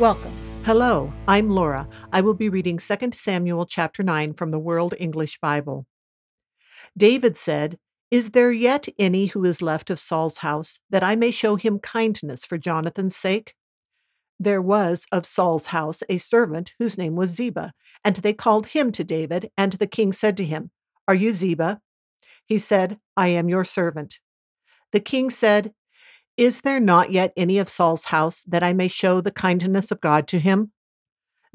Welcome. Hello, I'm Laura. I will be reading 2 Samuel chapter 9 from the World English Bible. David said, Is there yet any who is left of Saul's house, that I may show him kindness for Jonathan's sake? There was of Saul's house a servant whose name was Ziba, and they called him to David, and the king said to him, Are you Ziba? He said, I am your servant. The king said, is there not yet any of Saul's house that I may show the kindness of God to him?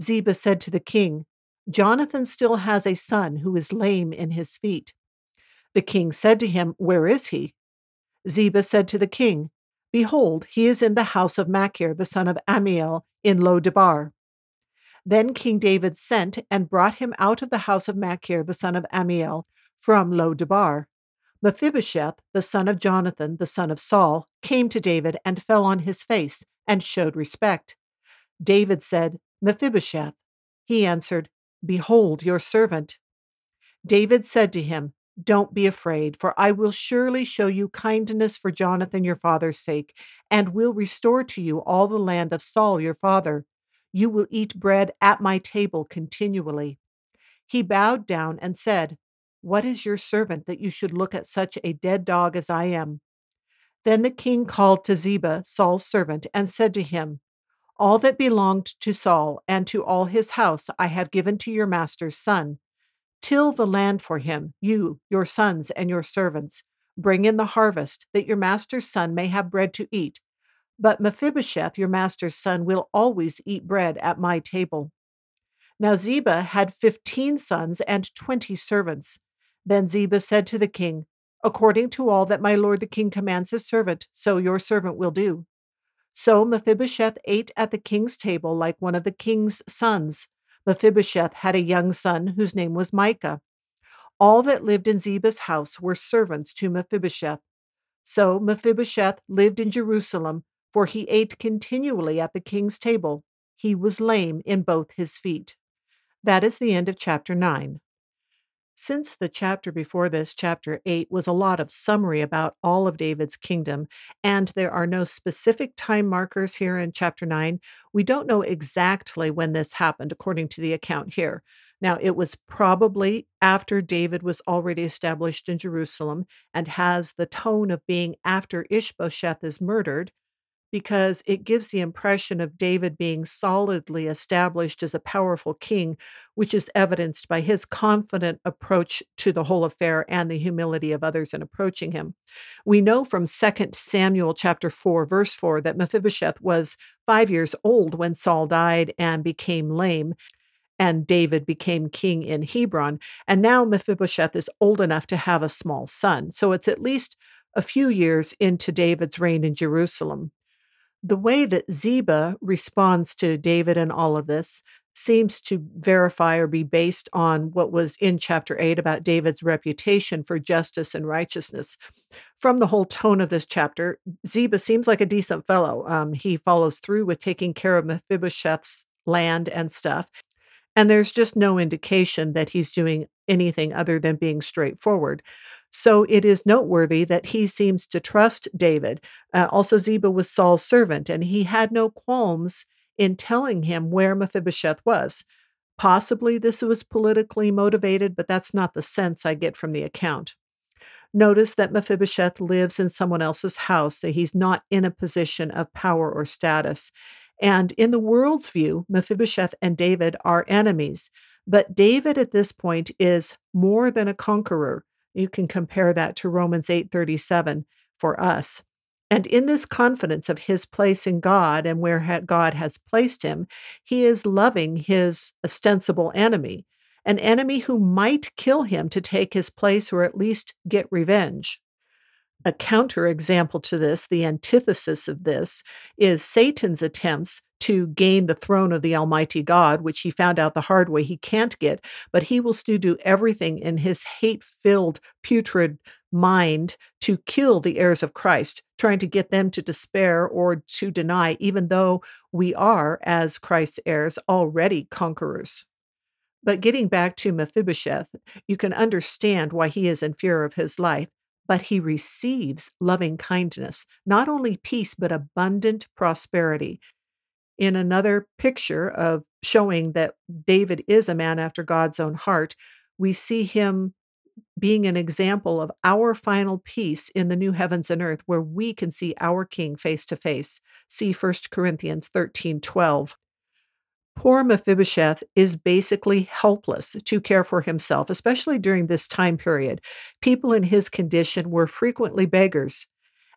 Ziba said to the king, Jonathan still has a son who is lame in his feet. The king said to him, Where is he? Ziba said to the king, Behold, he is in the house of Machir, the son of Ammiel, in Lo Debar. Then King David sent and brought him out of the house of Machir, the son of Ammiel, from Lo Debar. Mephibosheth, the son of Jonathan, the son of Saul, came to David and fell on his face and showed respect. David said, Mephibosheth. He answered, Behold your servant. David said to him, Don't be afraid, for I will surely show you kindness for Jonathan your father's sake, and will restore to you all the land of Saul your father. You will eat bread at my table continually. He bowed down and said, what is your servant that you should look at such a dead dog as I am? Then the king called to Ziba, Saul's servant, and said to him, All that belonged to Saul and to all his house I have given to your master's son. Till the land for him, you, your sons, and your servants. Bring in the harvest, that your master's son may have bread to eat. But Mephibosheth, your master's son, will always eat bread at my table. Now Ziba had fifteen sons and twenty servants. Then Ziba said to the king, According to all that my lord the king commands his servant, so your servant will do. So Mephibosheth ate at the king's table like one of the king's sons. Mephibosheth had a young son whose name was Micah. All that lived in Ziba's house were servants to Mephibosheth. So Mephibosheth lived in Jerusalem, for he ate continually at the king's table. He was lame in both his feet. That is the end of chapter 9. Since the chapter before this, chapter 8, was a lot of summary about all of David's kingdom, and there are no specific time markers here in chapter 9, we don't know exactly when this happened, according to the account here. Now, it was probably after David was already established in Jerusalem and has the tone of being after Ishbosheth is murdered, because it gives the impression of David being solidly established as a powerful king, which is evidenced by his confident approach to the whole affair and the humility of others in approaching him. We know from 2 Samuel chapter 4 verse 4 that Mephibosheth was 5 years old when Saul died and became lame and David became king in Hebron and now Mephibosheth is old enough to have a small son. So it's at least a few years into David's reign in Jerusalem the way that Ziba responds to David and all of this seems to verify or be based on what was in chapter 8 about David's reputation for justice and righteousness. From the whole tone of this chapter, Ziba seems like a decent fellow. Um, he follows through with taking care of Mephibosheth's land and stuff. And there's just no indication that he's doing anything other than being straightforward. So it is noteworthy that he seems to trust David. Uh, also, Ziba was Saul's servant, and he had no qualms in telling him where Mephibosheth was. Possibly this was politically motivated, but that's not the sense I get from the account. Notice that Mephibosheth lives in someone else's house, so he's not in a position of power or status. And in the world's view, Mephibosheth and David are enemies. But David at this point is more than a conqueror. You can compare that to Romans 8:37 for us. And in this confidence of his place in God and where God has placed him, he is loving his ostensible enemy, an enemy who might kill him to take his place or at least get revenge. A counterexample to this, the antithesis of this, is Satan's attempts to gain the throne of the Almighty God, which he found out the hard way he can't get, but he will still do everything in his hate filled, putrid mind to kill the heirs of Christ, trying to get them to despair or to deny, even though we are, as Christ's heirs, already conquerors. But getting back to Mephibosheth, you can understand why he is in fear of his life. But he receives loving kindness, not only peace, but abundant prosperity. In another picture of showing that David is a man after God's own heart, we see him being an example of our final peace in the new heavens and earth where we can see our king face to face. See 1 Corinthians 13 12. Poor Mephibosheth is basically helpless to care for himself, especially during this time period. People in his condition were frequently beggars.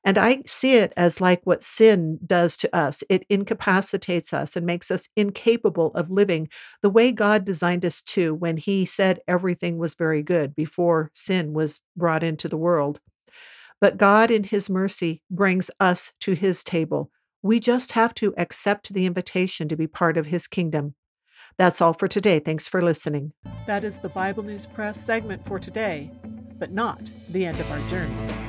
And I see it as like what sin does to us. It incapacitates us and makes us incapable of living the way God designed us to when He said everything was very good before sin was brought into the world. But God, in His mercy, brings us to His table. We just have to accept the invitation to be part of His kingdom. That's all for today. Thanks for listening. That is the Bible News Press segment for today, but not the end of our journey.